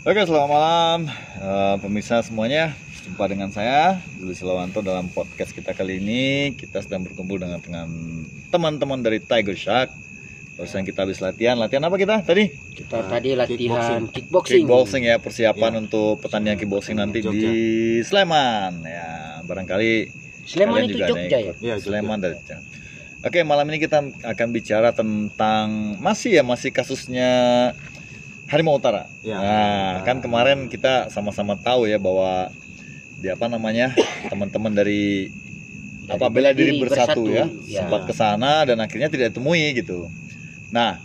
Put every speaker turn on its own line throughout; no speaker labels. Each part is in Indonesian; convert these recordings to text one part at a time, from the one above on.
Oke, selamat malam uh, pemirsa semuanya. Jumpa dengan saya, Juli Silawanto dalam podcast kita kali ini. Kita sedang berkumpul dengan teman-teman dari Tiger Shark. Barusan kita habis latihan. Latihan apa kita tadi?
Kita tadi latihan
kickboxing.
kickboxing.
Kickboxing ya, persiapan
Ya.
untuk pertandingan kickboxing nanti
Jogja.
di Sleman. Ya, barangkali
Sleman
kalian
itu
juga ada
Jogja ya?
Iya.
Sleman dari Jogja. Oke, malam ini kita akan bicara tentang masih ya masih kasusnya Harimau Utara.
Ya.
Nah, kan kemarin kita sama-sama tahu ya bahwa di apa namanya teman-teman dari
Dari
apa bela diri
Diri
bersatu,
Bersatu,
ya,
ya.
sempat ke sana dan akhirnya tidak ditemui gitu. Nah,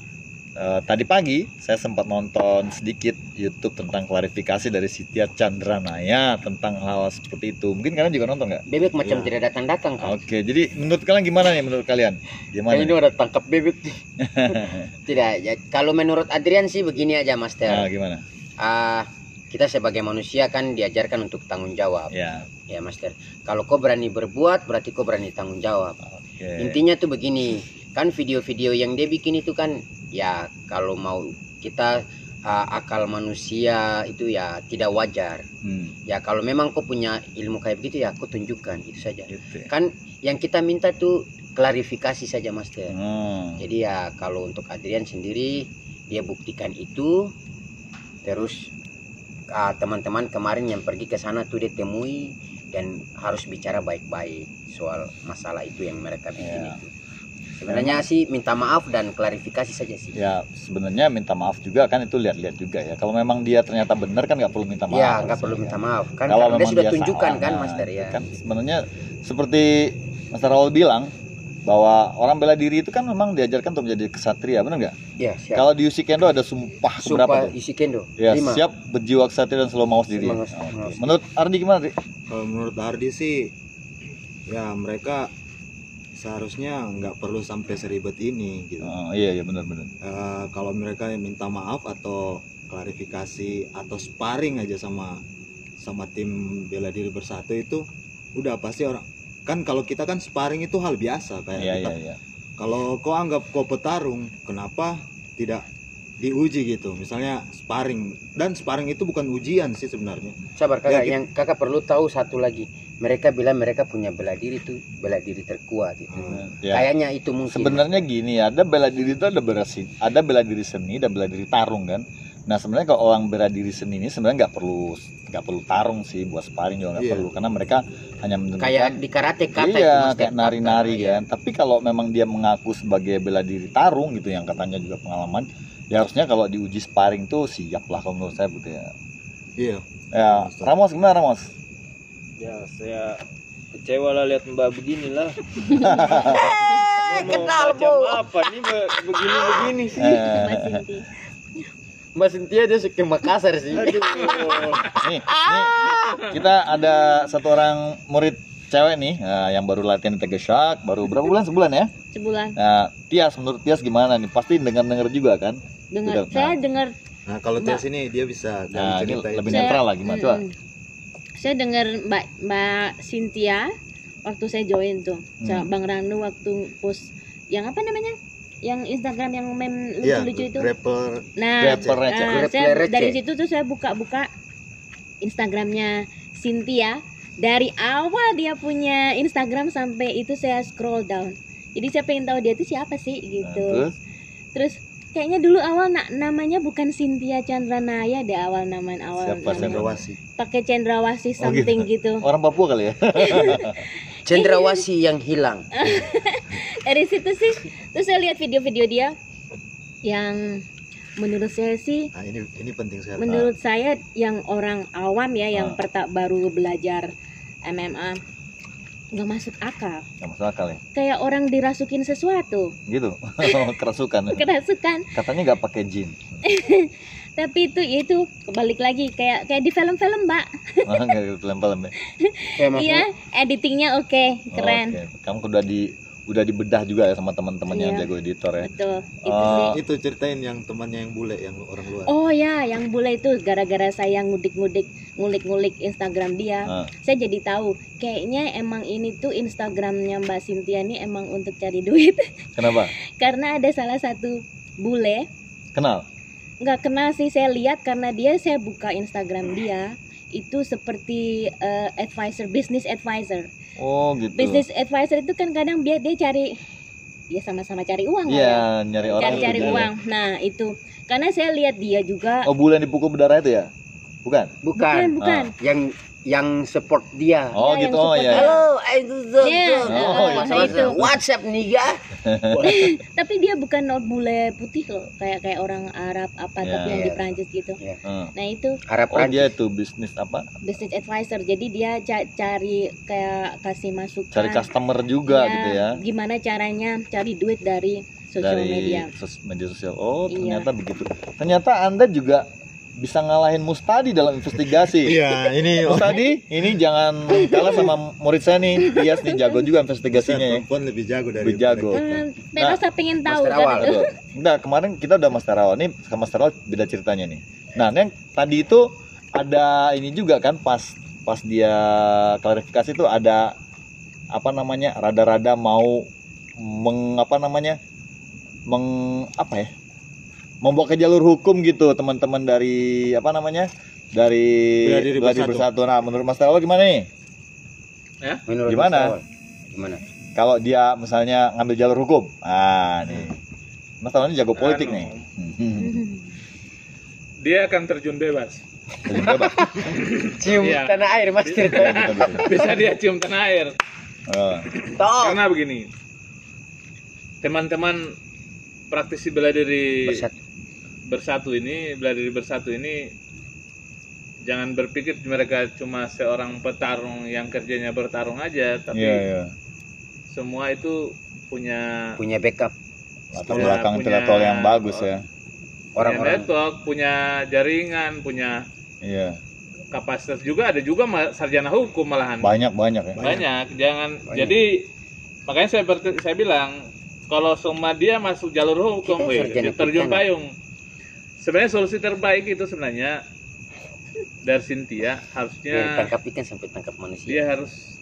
eh, tadi pagi saya sempat nonton sedikit YouTube tentang klarifikasi dari Sitiat Chandranaya tentang hal seperti itu. Mungkin kalian juga nonton nggak?
Bebek macam
Ya.
tidak datang-datang kan?
Oke, jadi menurut kalian gimana nih menurut kalian? Gimana?
Kayaknya udah tangkap bebek. tidak, ya, kalau menurut Adrian sih begini aja,
Nah,
Master.
gimana?
Ah, kita sebagai manusia kan diajarkan untuk tanggung jawab,
Ya,
ya Master. Kalau kau berani berbuat, berarti kau berani tanggung jawab.
oke.
Intinya tuh begini, kan video-video yang dia bikin itu kan, ya kalau mau kita ah, akal manusia itu ya tidak wajar.
Hmm,
Ya kalau memang kau punya ilmu kayak begitu ya kau tunjukkan itu saja.
gitu ya.
Kan yang kita minta tuh klarifikasi saja Master.
Hmm.
Jadi ya kalau untuk Adrian sendiri dia buktikan itu terus ah, teman-teman kemarin yang pergi ke sana tuh dia temui dan harus bicara baik-baik soal masalah itu yang mereka bikin
Ya.
itu. Sebenarnya sih minta maaf dan klarifikasi saja sih.
ya sebenarnya minta maaf juga kan itu lihat-lihat juga ya kalau memang dia ternyata benar kan nggak perlu minta maaf
Ya nggak perlu minta maaf kan
kalau
dia
memang
sudah
dia
tunjukkan
salah,
kan
nah,
Master
itu
ya.
kan sebenarnya seperti Master Raul bilang bahwa orang bela diri itu kan memang diajarkan untuk menjadi kesatria benar nggak
Ya siap.
kalau di Usikendo ada sumpah berapa
Sumpah
tuh
isi kendo.
ya
Lima.
siap berjiwa kesatria dan selalu mawas diri
Mawas-
Oke.
mawas.
menurut Ardi gimana Ri?
Kalau menurut Ardi sih, ya mereka seharusnya nggak perlu sampai seribet ini gitu.
Oh, iya iya benar-benar
Eh, kalau mereka minta maaf atau klarifikasi atau sparring aja sama sama tim bela diri bersatu itu udah pasti orang kan kalau kita kan sparring itu hal biasa kayak
iya
kita
iya iya
kalau kau anggap kau petarung kenapa tidak diuji gitu misalnya sparring dan sparring itu bukan ujian sih sebenarnya
Sabar kakak,
Ya, gitu.
yang kakak perlu tahu satu lagi. Mereka bilang mereka punya bela diri itu bela diri terkuat itu.
Hmm.
Ya.
Kayaknya itu mungkin.
Sebenarnya gini ada bela diri itu ada bela si- ada bela diri seni dan bela diri tarung kan. Nah sebenarnya kalau orang bela diri seni ini sebenarnya nggak perlu nggak perlu tarung sih buat sparring juga nggak
Iya.
perlu karena mereka hanya menentukan
kayak di karate kata itu
iya
Mas,
kayak nari-nari
Iya.
kan. Tapi kalau memang dia mengaku sebagai bela diri tarung gitu yang katanya juga pengalaman, ya harusnya kalau diuji sparring tuh siap lah kalau menurut saya gitu ya.
iya
Ya Ramos gimana Ramos?
Ya, saya kecewa lah lihat Mbak begini lah. Mau
kenal,
macam
Bu.
apa nih be- begini-begini sih?
Eh,
Mbak Cynthia dia suka Makassar sih.
Aduh.
nih, nih kita ada satu orang murid cewek nih eh, yang baru latihan di Tegesyak, baru berapa bulan sebulan ya?
sebulan
Nah, Tias menurut Tias gimana nih? Pasti dengar-dengar juga kan?
dengar saya
nah.
dengar
nah kalau Tias ini dia bisa
Nah, ini lebih netral lah gimana coba?
Saya dengar mbak mbak Cynthia waktu saya join tuh.
Hmm.
Bang Ranu waktu post yang apa namanya? Yang Instagram yang meme
Iya,
lucu-lucu itu.
rapper
nah,
Rapper
nah,
Rapper
saya
receh.
dari situ tuh saya buka-buka Instagramnya Cynthia. Dari awal dia punya Instagram sampai itu saya scroll down. Jadi saya pengen tahu dia itu siapa sih
Nah,
gitu
terus?
Terus kayaknya dulu awal na- namanya bukan Cynthia Chandranaya deh awal nama awal
Siapa.
Cendrawasi
pakai Cendrawasi
Oh,
something
gitu.
gitu.
orang Papua kali ya?
Cendrawasi yang hilang.
Dari situ sih terus saya lihat video-video dia yang menurut saya sih
nah ini ini penting sekali
menurut saya yang orang awam ya yang
Ah.
perta baru belajar MMA nggak masuk akal
Gak masuk akal ya?
kayak orang dirasukin sesuatu
Gitu, kerasukan.
kerasukan
Katanya nggak pakai jin.
tapi itu ya itu balik lagi kayak kayak di film-film mbak
Ah, nggak film-film ya.
Kayak
iya editingnya oke keren
Oke. Kamu udah di udah dibedah juga ya sama teman-teman yang
Iya.
jago editor ya.
betul itu
Oh.
sih
itu ceritain yang temannya yang bule yang orang luar
Oh ya, yang bule itu gara-gara saya ngudik-ngudik, ngulik-ngulik Instagram dia,
Ah.
saya jadi tahu kayaknya emang ini tuh Instagramnya Mbak Cynthia ini emang untuk cari duit,
Kenapa?
karena ada salah satu bule
Kenal?
nggak kenal sih saya lihat karena dia saya buka Instagram dia itu seperti eh, advisor business advisor
Oh gitu.
business advisor itu kan kadang dia dia cari dia sama-sama cari uang lah ya
Iya, nyari orang.
cari-cari
juga ya.
uang nah itu karena saya lihat dia juga
Oh, bulan dipukul berdarah itu ya? Bukan.
bukan
bukan
bukan
yang yang support dia
Oh
yang
gitu. Oh
support
ya.
dia.
halo itu
Iya,
oh,
itu.
WhatsApp nih ya
tapi dia bukan non bule putih loh kayak kayak orang Arab apa
Ya.
tapi yang di. Prancis gitu
Hmm.
nah itu
Arab
Oh dia itu bisnis apa?
business advisor jadi dia ca- cari kayak kasih masukan
Cari customer juga
Iya,
gitu ya.
gimana caranya cari duit dari sosial
Dari
media
sos- media sosial. Oh
Iya.
ternyata begitu. Ternyata anda juga bisa ngalahin Mustadi dalam investigasi.
Iya, ini
Mustadi, ini jangan kalah sama murid saya nih. Tias nih jago juga investigasinya ya.
perempuan lebih jago dari
Lebih jago.
Hmm, Penosa pengen tahu
Master awal.
itu.
Enggak, kemarin kita udah Master Awal nih sama Master Awal beda ceritanya nih. Nah, yang tadi itu ada ini juga kan pas pas dia klarifikasi itu ada apa namanya rada-rada mau meng apa namanya meng apa ya membawa ke jalur hukum gitu teman-teman dari apa namanya dari
Bela Diri Bersatu.
Bersatu. Nah, menurut Mas Awal gimana nih?
menurut
Gimana?
Mas gimana
Kalau dia misalnya ngambil jalur hukum, ah nih, Mas Awal ini jago politik
Anu.
nih. Hmm.
Dia akan terjun bebas.
Jadi bebas.
cium
Iya.
tanah air mas ceritanya
Bisa dia cium tanah air.
Oh.
toh
Karena begini. Teman-teman praktisi bela diri
bersatu
bersatu ini, bela diri bersatu ini jangan berpikir mereka cuma seorang petarung yang kerjanya bertarung aja, tapi
Iya, iya.
semua itu punya
punya backup
Latar
Punya-
belakang intelektual yang bagus ya.
punya
orang-orang
network, punya jaringan, punya
Iya.
kapasitas juga ada juga sarjana hukum malahan.
Banyak banyak ya.
banyak jangan
Banyak.
jadi makanya saya ber- saya bilang kalau semua dia masuk jalur hukum
sarjana
terjun payung sebenarnya solusi terbaik itu sebenarnya dari Cynthia harusnya
tangkap ikan sampai tangkap manusia
dia harus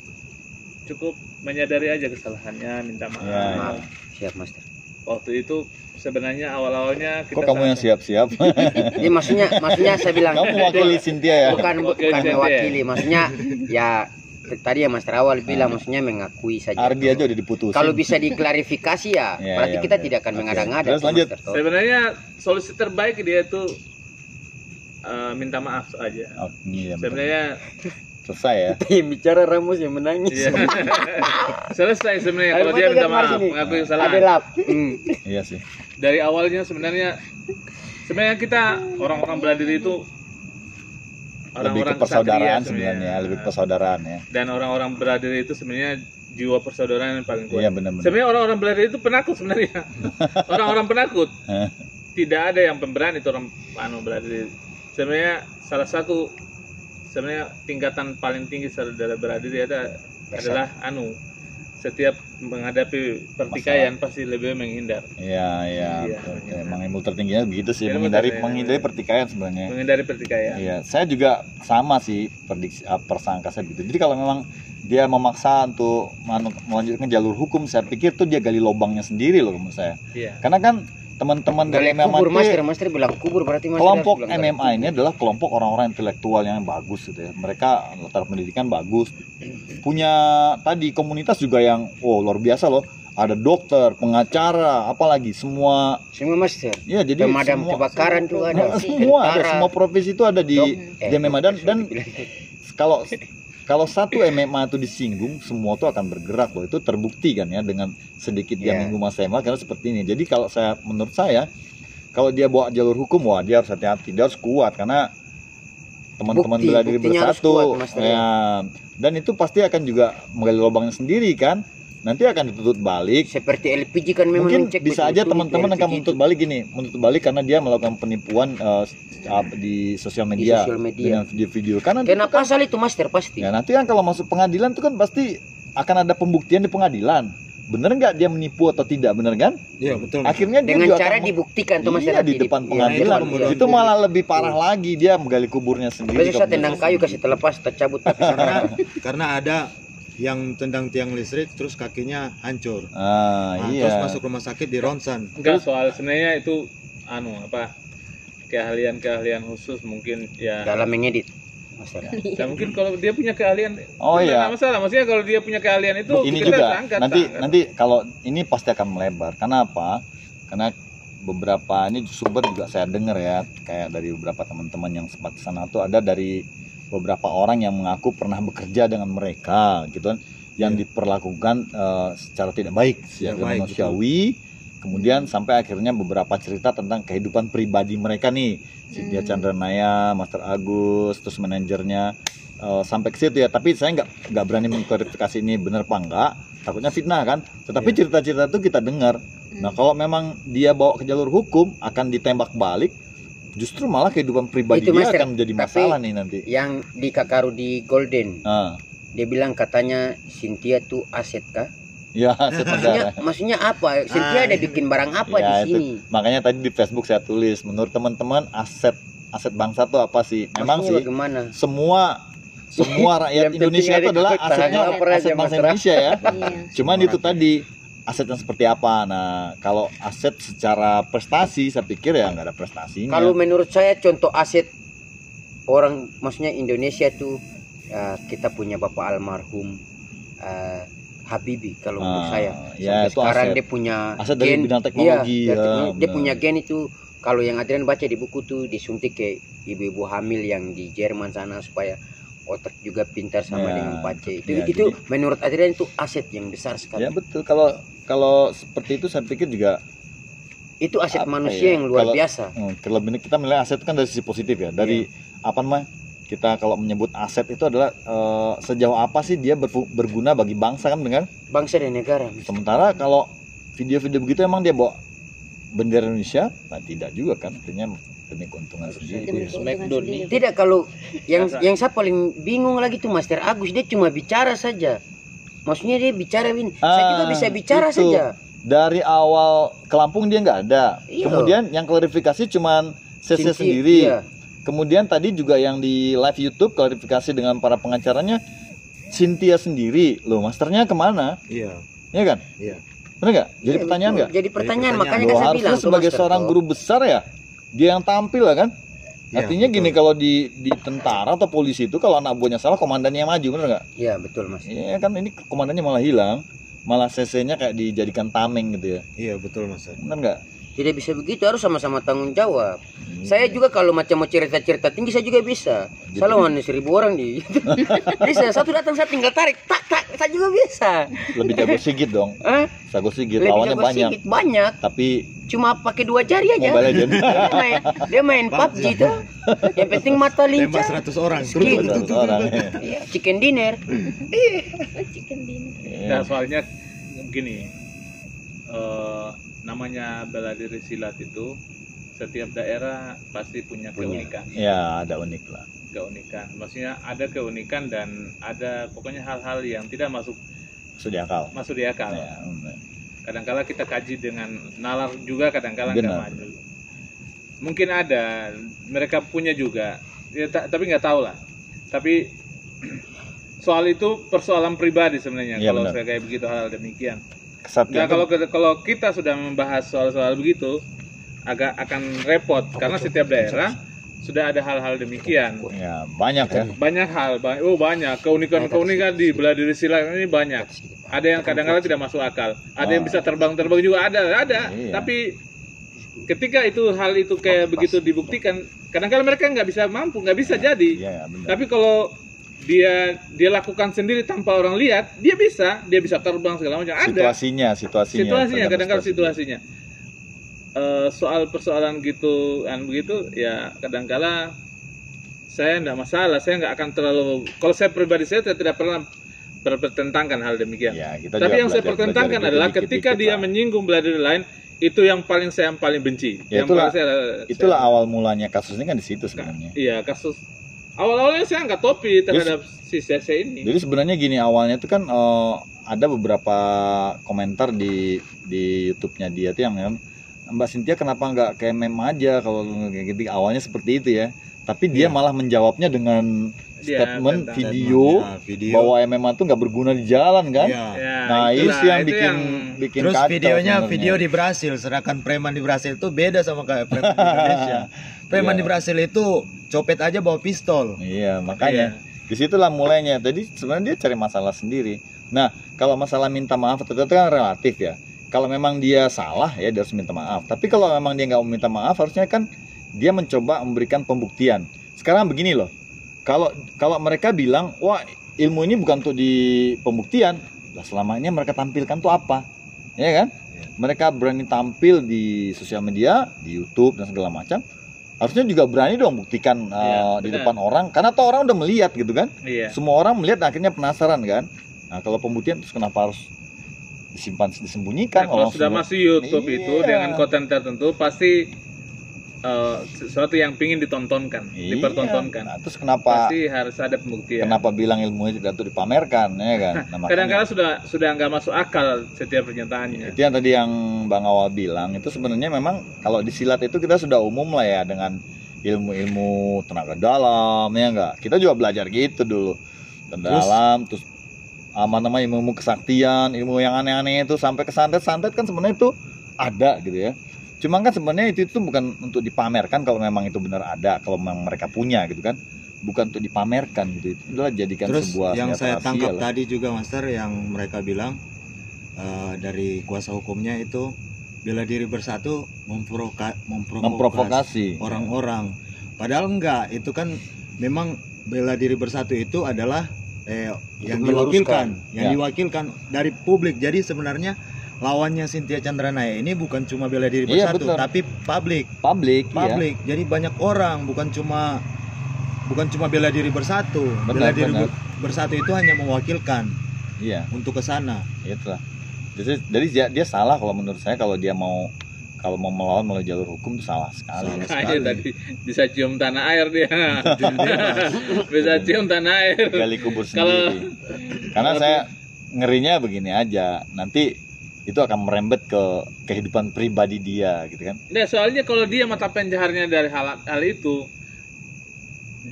cukup menyadari aja kesalahannya minta maaf
Ya, ya.
maaf siap master
waktu itu sebenarnya awal awalnya kita
Kok kamu yang
sangat-
siap-siap?
Jadi maksudnya maksudnya saya bilang
kamu mewakili Cynthia ya?
bukan bukan mewakili maksudnya ya tadi ya Master Awal bilang maksudnya mengakui saja
Ardi aja udah diputusin.
kalau bisa diklarifikasi ya
Iya,
berarti
iya,
kita
benar.
tidak akan
Oke.
mengada-ngada
Terus lanjut.
Sebenarnya solusi terbaik dia itu eh, minta maaf aja
Oh, iya,
sebenarnya
selesai ya.
yang bicara Ramos yang menangis
Iya. selesai sebenarnya kalau dia minta maaf mengakui
ada
kesalahan
lap Hmm.
Iya sih.
dari awalnya sebenarnya sebenarnya kita orang-orang bela diri itu
Lebih ke persaudaraan sebenarnya, lebih ke persaudaraan ya.
dan orang-orang bela diri itu sebenarnya jiwa persaudaraan yang paling kuat.
Iya benar-benar.
sebenarnya orang-orang bela diri itu penakut sebenarnya. Orang-orang penakut. Tidak ada yang pemberani itu orang anu bela diri sebenarnya salah satu sebenarnya tingkatan paling tinggi saudara bela diri ada adalah anu setiap menghadapi pertikaian pasti lebih menghindar
Iya, iya. Betul.
benar.
Emang ilmu tertingginya begitu sih,
Ilmu
menghindari
tertinggi.
menghindari pertikaian sebenarnya.
menghindari pertikaian
Iya, saya juga sama sih prediksi ah, persangka saya begitu. Jadi kalau memang dia memaksa untuk melanjutkan jalur hukum, saya pikir tuh dia gali lubangnya sendiri loh menurut saya.
iya
Karena kan teman-teman dari MMA
kubur Master Master bilang kubur berarti Master
kelompok MMA ini adalah kelompok orang-orang intelektual yang bagus gitu ya. Mereka latar pendidikan bagus. Punya tadi komunitas juga yang oh luar biasa loh. Ada dokter, pengacara, apalagi semua
semua Master
ya jadi
pemadam
semua,
kebakaran tuh ada
semua ada semua profesi itu ada di
Eh,
di MMA dan dan kalau kalau satu MMA itu disinggung semua tuh akan bergerak loh. Itu terbukti kan ya dengan sedikit yeah. minggu mas SMA karena seperti ini. Jadi kalau saya menurut saya kalau dia bawa jalur hukum wah dia harus hati-hati. Dia harus kuat karena teman-teman bela diri bersatu.
kuat,
ya. Dan itu pasti akan juga menggali lubangnya sendiri kan nanti akan ditutup balik.
Seperti LPG kan memang
mungkin
mencek
bisa aja
itu
teman-teman akan menuntut
itu.
balik gini. Menuntut balik karena dia melakukan penipuan ap- di sosial media,
sosial media.
dengan video-video karena
kena
itu kan,
pasal itu Master pasti.
Ya nanti kan kalau masuk pengadilan itu kan pasti akan ada pembuktian di pengadilan. Bener nggak dia menipu atau tidak bener kan?
Iya betul.
akhirnya dia
dengan
juga
cara
akan-
dibuktikan tuh Master
iya, di depan
iya,
pengadilan.
Itu pembunuhan
itu malah lebih parah lagi dia menggali kuburnya sendiri.
Besok saya tendang kayu kasih terlepas tercabut tapi
Karena karena ada yang tendang tiang listrik terus kakinya hancur.
ah
Nah,
iya
Terus masuk rumah sakit di ronsan.
enggak soal sebenarnya itu anu apa keahlian-keahlian khusus mungkin ya
dalam mengedit Master.
Ya mungkin kalau dia punya keahlian
Oh, iya.
masalah. Maksudnya kalau dia punya keahlian itu
ini
kita
juga
angkat,
nanti
angkat.
nanti kalau ini pasti akan melebar karena apa karena beberapa ini sumber juga saya dengar ya kayak dari beberapa teman-teman yang sempat ke sana tuh ada dari beberapa orang yang mengaku pernah bekerja dengan mereka gitu kan yang diperlakukan eh, secara tidak baik secara
Tidak
manusiawi kemudian sampai akhirnya beberapa cerita tentang kehidupan pribadi mereka nih Cynthia
Hmm.
Chandranaya, Master Agus, terus manajernya eh, sampai ke situ ya. Tapi saya nggak nggak berani mengklarifikasi ini benar apa enggak. Takutnya fitnah kan. Tetapi
Iya.
cerita-cerita itu kita dengar. Nah kalau memang dia bawa ke jalur hukum akan ditembak balik, justru malah kehidupan pribadi
Itu,
dia
Master.
akan menjadi
Tapi-
masalah nih nanti.
yang di Kakaru di Golden
Ah,
dia bilang katanya Cynthia tuh aset kah
ya aset
maksudnya
negara.
maksudnya apa Cynthia
Ah,
ada bikin barang apa
Ya,
di
itu.
sini
Makanya tadi di Facebook saya tulis, menurut teman-teman aset aset bangsa tuh apa sih? Memang
Maksudnya
sih
bagaimana
semua semua rakyat Indonesia itu adalah asetnya aset bangsa. Indonesia ya.
Iya.
Cuman itu tadi aset yang seperti apa. Nah, kalau aset secara prestasi saya pikir ya nggak ada prestasinya.
kalau menurut saya contoh aset orang maksudnya Indonesia tuh eh, kita punya bapak almarhum eh, Habibi kalau menurut
Ah,
saya
ya,
Sampai
itu
sekarang
aset.
dia punya
Aset dari bidang teknologi,
iya,
ya,
teknologi. dia punya gen itu kalau yang Adrian baca di buku tuh disuntik ke ibu-ibu hamil yang di Jerman sana supaya otak juga pintar sama
Ya,
dengan pace itu
ya,
itu
jadi-
menurut Adrian itu aset yang besar sekali
Ya betul. Kalau kalau seperti itu saya pikir juga
itu aset
Apa
manusia
ya,
yang luar
kalau-
biasa
hmm, terlebih kita melihat aset itu kan dari sisi positif ya. Dari apa namanya? Kita kalau menyebut aset itu adalah eh, sejauh apa sih dia berfu- berguna bagi bangsa kan dengan
bangsa dan negara
sementara kalau video-video begitu emang dia bawa bendera Indonesia, nah tidak juga kan artinya demi keuntungan sendiri.
Sendiri.
tidak kalau yang yang saya paling bingung lagi tuh Master Agus dia cuma bicara saja maksudnya dia bicara Win saya
Ah,
juga bisa bicara
itu.
saja
Dari awal ke Lampung dia nggak ada.
Iya.
Kemudian yang klarifikasi cuman CC sendiri.
iya.
Kemudian tadi juga yang di live YouTube klarifikasi dengan para pengacaranya Cynthia sendiri. Loh, masternya ke mana?
Iya,
Ya kan?
iya.
Benar nggak? Jadi
Iya,
pertanyaan
betul.
nggak?
jadi pertanyaan
pertanyaan.
makanya kan saya bilang
sebagai
Master,
seorang guru besar ya, dia yang tampil lah kan?
Iya,
Artinya gini
betul.
kalau di di tentara atau polisi itu kalau anak buahnya salah komandannya maju, benar nggak?
iya betul Mas
Iya kan ini komandannya malah hilang, malah CC-nya kayak dijadikan tameng gitu ya.
Iya, betul Mas.
Benar nggak?
Tidak bisa begitu harus sama-sama tanggung jawab
Hmm.
saya juga kalau macam mau cerita-cerita tinggi saya juga bisa
Gitu.
saya lawan seribu orang di bisa satu datang saya tinggal tarik tak tak saya juga bisa
Lebih jago sigit dong.
Hah?
Jago sigit,
lebih
lawannya
jago
banyak.
sedikit banyak
Tapi
cuma pakai dua jari aja dia main dia main PUBG tuh yang penting mata
Tembak
lincah
100 orang.
Satu orang. ya.
Iya, chicken dinner
Chicken dinner.
Iya.
Nah, soalnya begini, eh, namanya bela diri silat itu setiap daerah pasti punya
Punya.
keunikan,
Ya, ada unik lah.
keunikan. Maksudnya ada keunikan dan ada pokoknya hal-hal yang tidak masuk
Sudah akal.
masuk di akal.
Ya.
Kadangkala kita kaji dengan nalar juga, kadangkala nggak maju. Mungkin ada, mereka punya juga, ya, ta- tapi nggak tahu lah. Tapi soal itu persoalan pribadi sebenarnya
Iya,
kalau
benar.
saya kayak begitu hal demikian.
Kesatian
Nah kalau kalau kita sudah membahas soal-soal begitu agak akan repot karena setiap daerah sudah ada hal-hal demikian.
ya banyak ya.
Banyak hal, ba- oh banyak keunikan-keunikan di bela diri silat ini banyak. Ada yang kadang-kadang tidak masuk akal, ada yang bisa terbang-terbang juga ada, ada.
Iya.
Tapi ketika itu hal itu kayak begitu dibuktikan, kadang-kadang mereka nggak bisa mampu, nggak bisa jadi.
Iya, benar.
Tapi kalau dia dia lakukan sendiri tanpa orang lihat, dia bisa, dia bisa terbang segala macam. Ada
situasinya, situasinya.
situasinya kadang-kadang
situasi.
situasinya Eh, soal persoalan gitu kan begitu ya kadang-kala saya tidak masalah saya nggak akan terlalu kalau saya pribadi saya tidak pernah berpertentangkan hal demikian
Ya, kita
tapi yang saya
belajar-
pertentangkan
belajar
adalah
dikit-dikit
ketika dia
lah.
menyinggung bela diri lain itu yang paling saya yang paling benci
Ya,
yang
itulah-
paling saya,
Itulah
saya-
awal mulanya kasus ini kan di situ sebenarnya.
iya kasus awal-awalnya saya angkat topi terhadap si CC ini
Jadi sebenarnya gini awalnya itu kan eh, ada beberapa komentar di di YouTube-nya dia tuh yang Mbak Cynthia kenapa nggak kayak meme aja kalau kayak gitu awalnya seperti itu ya. Tapi dia
Iya.
malah menjawabnya dengan statement
tentang-
video
Ya, video.
bahwa MMA tuh nggak berguna di jalan kan
Iya.
Ya,
nah itu yang
itu
bikin
yang-
bikin
Terus
kacau
videonya
sebenarnya.
video di Brasil, sedangkan preman di Brasil itu beda sama kayak preman di Indonesia. Preman
Iya.
di Brasil itu copet aja bawa pistol.
Iya, makanya di situlah mulainya. Jadi sebenarnya dia cari masalah sendiri. Nah, kalau masalah minta maaf itu kan relatif ya. Kalau memang dia salah ya dia harus minta maaf. Tapi kalau memang dia nggak mau minta maaf, harusnya kan dia mencoba memberikan pembuktian. Sekarang begini loh, kalau kalau mereka bilang, wah ilmu ini bukan untuk di pembuktian, lah selama ini mereka tampilkan tuh apa, ya kan? Mereka berani tampil di sosial media, di YouTube dan segala macam. Harusnya juga berani dong buktikan uh,
Iya,
di depan orang, karena tuh orang udah melihat gitu kan.
Iya.
Semua orang melihat akhirnya penasaran kan. Nah kalau pembuktian terus kenapa harus disimpan disembunyikan?
Nah, kalau sudah masuk YouTube itu
Iya.
dengan konten tertentu pasti eh, sesuatu yang pingin ditontonkan,
Iya.
dipertontonkan.
Nah, terus kenapa
Pasti harus ada pembuktian.
kenapa bilang ilmunya tidak tuh dipamerkan ya kan? Nah,
Kadang-kadang sudah sudah nggak masuk akal setiap pernyataannya.
itu yang tadi yang Bang Awal bilang itu sebenarnya memang kalau di silat itu kita sudah umum lah ya dengan ilmu-ilmu tenaga dalam ya enggak kita juga belajar gitu dulu tenaga
Terus-
dalam terus apa namanya ilmu kesaktian ilmu yang aneh-aneh itu sampai ke santet-santet kan sebenarnya itu ada gitu ya cuma kan sebenarnya itu itu bukan untuk dipamerkan kalau memang itu benar ada kalau memang mereka punya gitu kan bukan untuk dipamerkan gitu itu adalah jadikan
Terus
sebuah
yang saya tangkap
lah.
tadi juga Master yang mereka bilang eh, dari kuasa hukumnya itu bela diri bersatu memprovoka, memprovokasi
memprovokasi
orang-orang. Padahal enggak, itu kan memang bela diri bersatu itu adalah eh, yang diwakilkan, yang
Ya.
diwakilkan dari publik. Jadi sebenarnya lawannya Cynthia Chandranaya ini bukan cuma bela diri
Iya,
bersatu,
betul.
tapi publik,
publik ya.
publik. Jadi banyak orang, bukan cuma bukan cuma bela diri bersatu. bela
Benar,
diri
benar.
ber- bersatu itu hanya mewakilkan
iya
untuk ke sana.
itulah jadi, jadi dia, dia salah kalau menurut saya kalau dia mau kalau mau melawan melalui jalur hukum itu salah sekali
Salah. Sekali.
tadi bisa cium tanah air dia. Bisa cium tanah air.
gali kubur
Kalau-
sendiri karena saya ngerinya begini aja nanti itu akan merembet ke kehidupan pribadi dia gitu kan
Nah, soalnya kalau dia mata penjaharnya dari hal, hal itu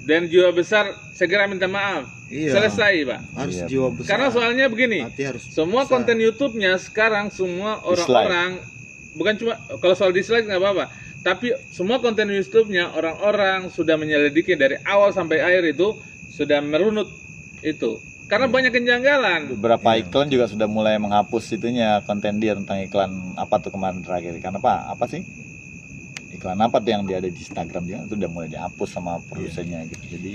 dan jiwa besar segera minta maaf.
Iya.
Selesai, Pak.
Harus
Iya.
jiwa besar.
Karena soalnya begini,
harus
semua
besar.
konten YouTube-nya sekarang semua orang-orang bukan cuma kalau soal dislike nggak apa-apa, tapi semua konten YouTube-nya orang-orang sudah menyelidiki dari awal sampai akhir itu sudah merunut itu. Karena banyak kejanggalan.
beberapa
Iya.
iklan juga sudah mulai menghapus itunya konten dia tentang iklan apa tuh kemarin terakhir karena apa apa sih iklan apa tuh yang dia ada di Instagram dia itu udah mulai dihapus sama produsennya gitu jadi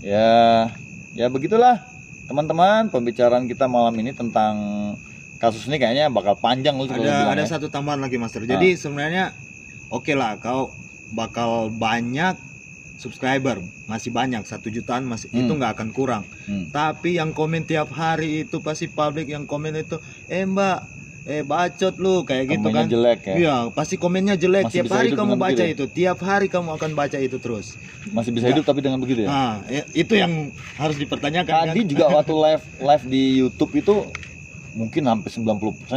ya ya begitulah teman-teman pembicaraan kita malam ini tentang kasus ini kayaknya bakal panjang lu kalau
ada ada
ya.
satu tambahan lagi master
Ah.
jadi sebenarnya oke lah kau bakal banyak subscriber masih banyak satu jutaan masih
Hmm.
itu nggak akan kurang
Hmm.
tapi yang komen tiap hari itu pasti publik yang komen itu eh mbak eh bacot lu kayak gitu
Komennya
kan
jelek ya
Iya, pasti komennya jelek.
Masih
Tiap hari kamu baca
begitu ya?
itu. Tiap hari kamu akan baca itu terus.
masih bisa hidup tapi dengan begitu ya
Nah, ya, itu yang harus dipertanyakan
tadi
kan?
juga waktu live live di YouTube itu mungkin hampir 90%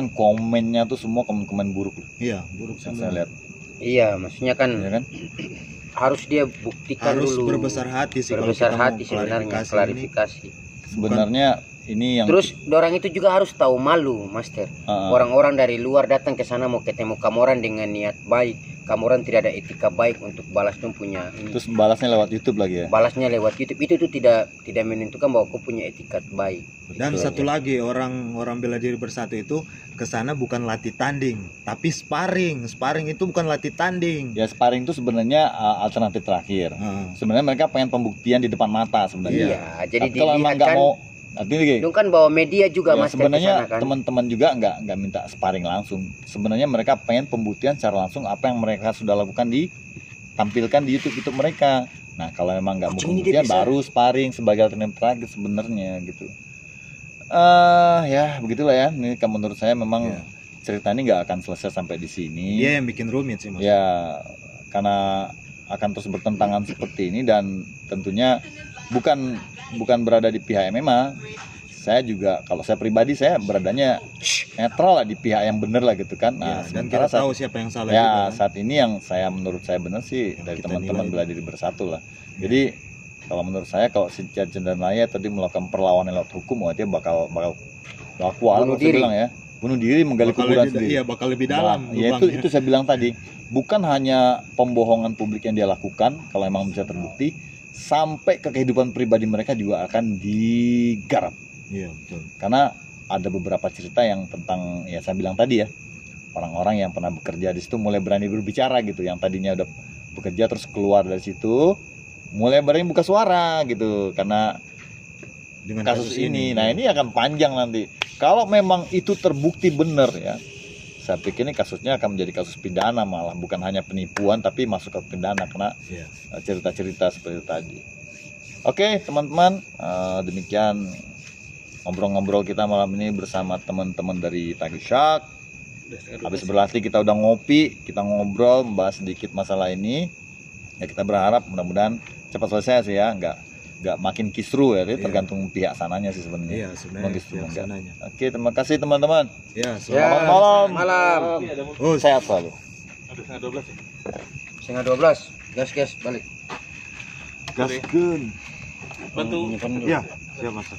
komennya tuh semua komen-komen buruk
Iya, buruk
yang saya lihat
Iya, maksudnya kan
ya kan
harus dia buktikan
Harus
dulu.
berbesar hati sih
berbesar hati sebenarnya
klarifikasi ini.
sebenarnya ini yang
Terus orang itu juga harus tahu malu, Master.
Ah,
Orang-orang dari luar datang ke sana mau ketemu kamu orang dengan niat baik. Kamu orang tidak ada etika baik untuk balas tuh punya ini.
terus balasnya lewat YouTube lagi ya
balasnya lewat YouTube itu tuh tidak tidak menentukan bahwa kau punya etikat baik.
Dan
Itu
satu
aja.
lagi orang orang bela diri bersatu itu ke sana bukan latih tanding, tapi sparring. Sparring itu bukan latih tanding.
ya sparring itu sebenarnya uh, alternatif terakhir
Nah,
sebenarnya mereka pengen pembuktian di depan mata sebenarnya
Iya, jadi
tapi kalau emang
dilihat
nggak
kan
mau artinya gini
itu kan bawa media juga
ya,
ke
sebenarnya
sana kan.
teman-teman juga nggak nggak minta sparring langsung sebenarnya mereka pengen pembuktian secara langsung apa yang mereka sudah lakukan di tampilkan di YouTube YouTube mereka nah kalau memang nggak mau pembuktian baru sparring sebagai alternatif terakhir sebenarnya gitu eh ya begitulah ya ini kan menurut saya memang
Iya.
cerita ini nggak akan selesai sampai di sini
Dia yang bikin rumit sih, Mas.
ya karena akan terus bertentangan seperti ini dan tentunya bukan bukan berada di pihak MMA saya juga kalau saya pribadi saya beradanya netral lah di pihak yang benar lah gitu kan.
Ya,
nah
dan
sementara
kita
saat,
tahu siapa yang salah
ya
juga. kan?
saat ini yang saya menurut saya benar sih
Yang
dari teman-teman bela diri bersatu lah. Jadi kalau menurut saya kalau si Cendanaya tadi melakukan perlawanan lewat hukum wah dia bakal bakal laku alam
Bunuh
saya
diri.
bilang ya. Bunuh diri menggali
bakal
kuburan
lebih,
sendiri.
iya bakal lebih dalam
Nah, ya itu itu saya bilang tadi. Bukan hanya pembohongan publik yang dia lakukan kalau emang bisa terbukti sampai ke kehidupan pribadi mereka juga akan digarap.
Iya betul.
Karena ada beberapa cerita yang tentang ya saya bilang tadi ya orang-orang yang pernah bekerja di situ mulai berani berbicara gitu. Yang tadinya udah bekerja terus keluar dari situ mulai berani buka suara gitu. Karena
dengan
kasus ini. Nah ini akan panjang nanti. Kalau memang itu terbukti benar ya, saya pikir ini kasusnya akan menjadi kasus pidana malah bukan hanya penipuan tapi masuk ke pidana karena cerita-cerita seperti tadi. Oke teman-teman, eh, demikian ngobrol-ngobrol kita malam ini bersama teman-teman dari Tiger Shark. Habis
12.
berlatih kita udah ngopi, kita ngobrol, membahas sedikit masalah ini. Ya kita berharap mudah-mudahan cepat selesai sih ya, nggak nggak makin kisru ya,
Iya.
tergantung pihak sananya sih sebenarnya.
iya sebenarnya
Bagus tuh, enggak.
pelaksananya
Oke, terima kasih teman-teman.
ya
Ya,
selamat
malam.
malam.
Iya, ada mau-
oh
Sehat selalu.
Udah setengah 12 ya.
Setengah 12. Gas gas balik.
gaskeun
dulu.
ya siap master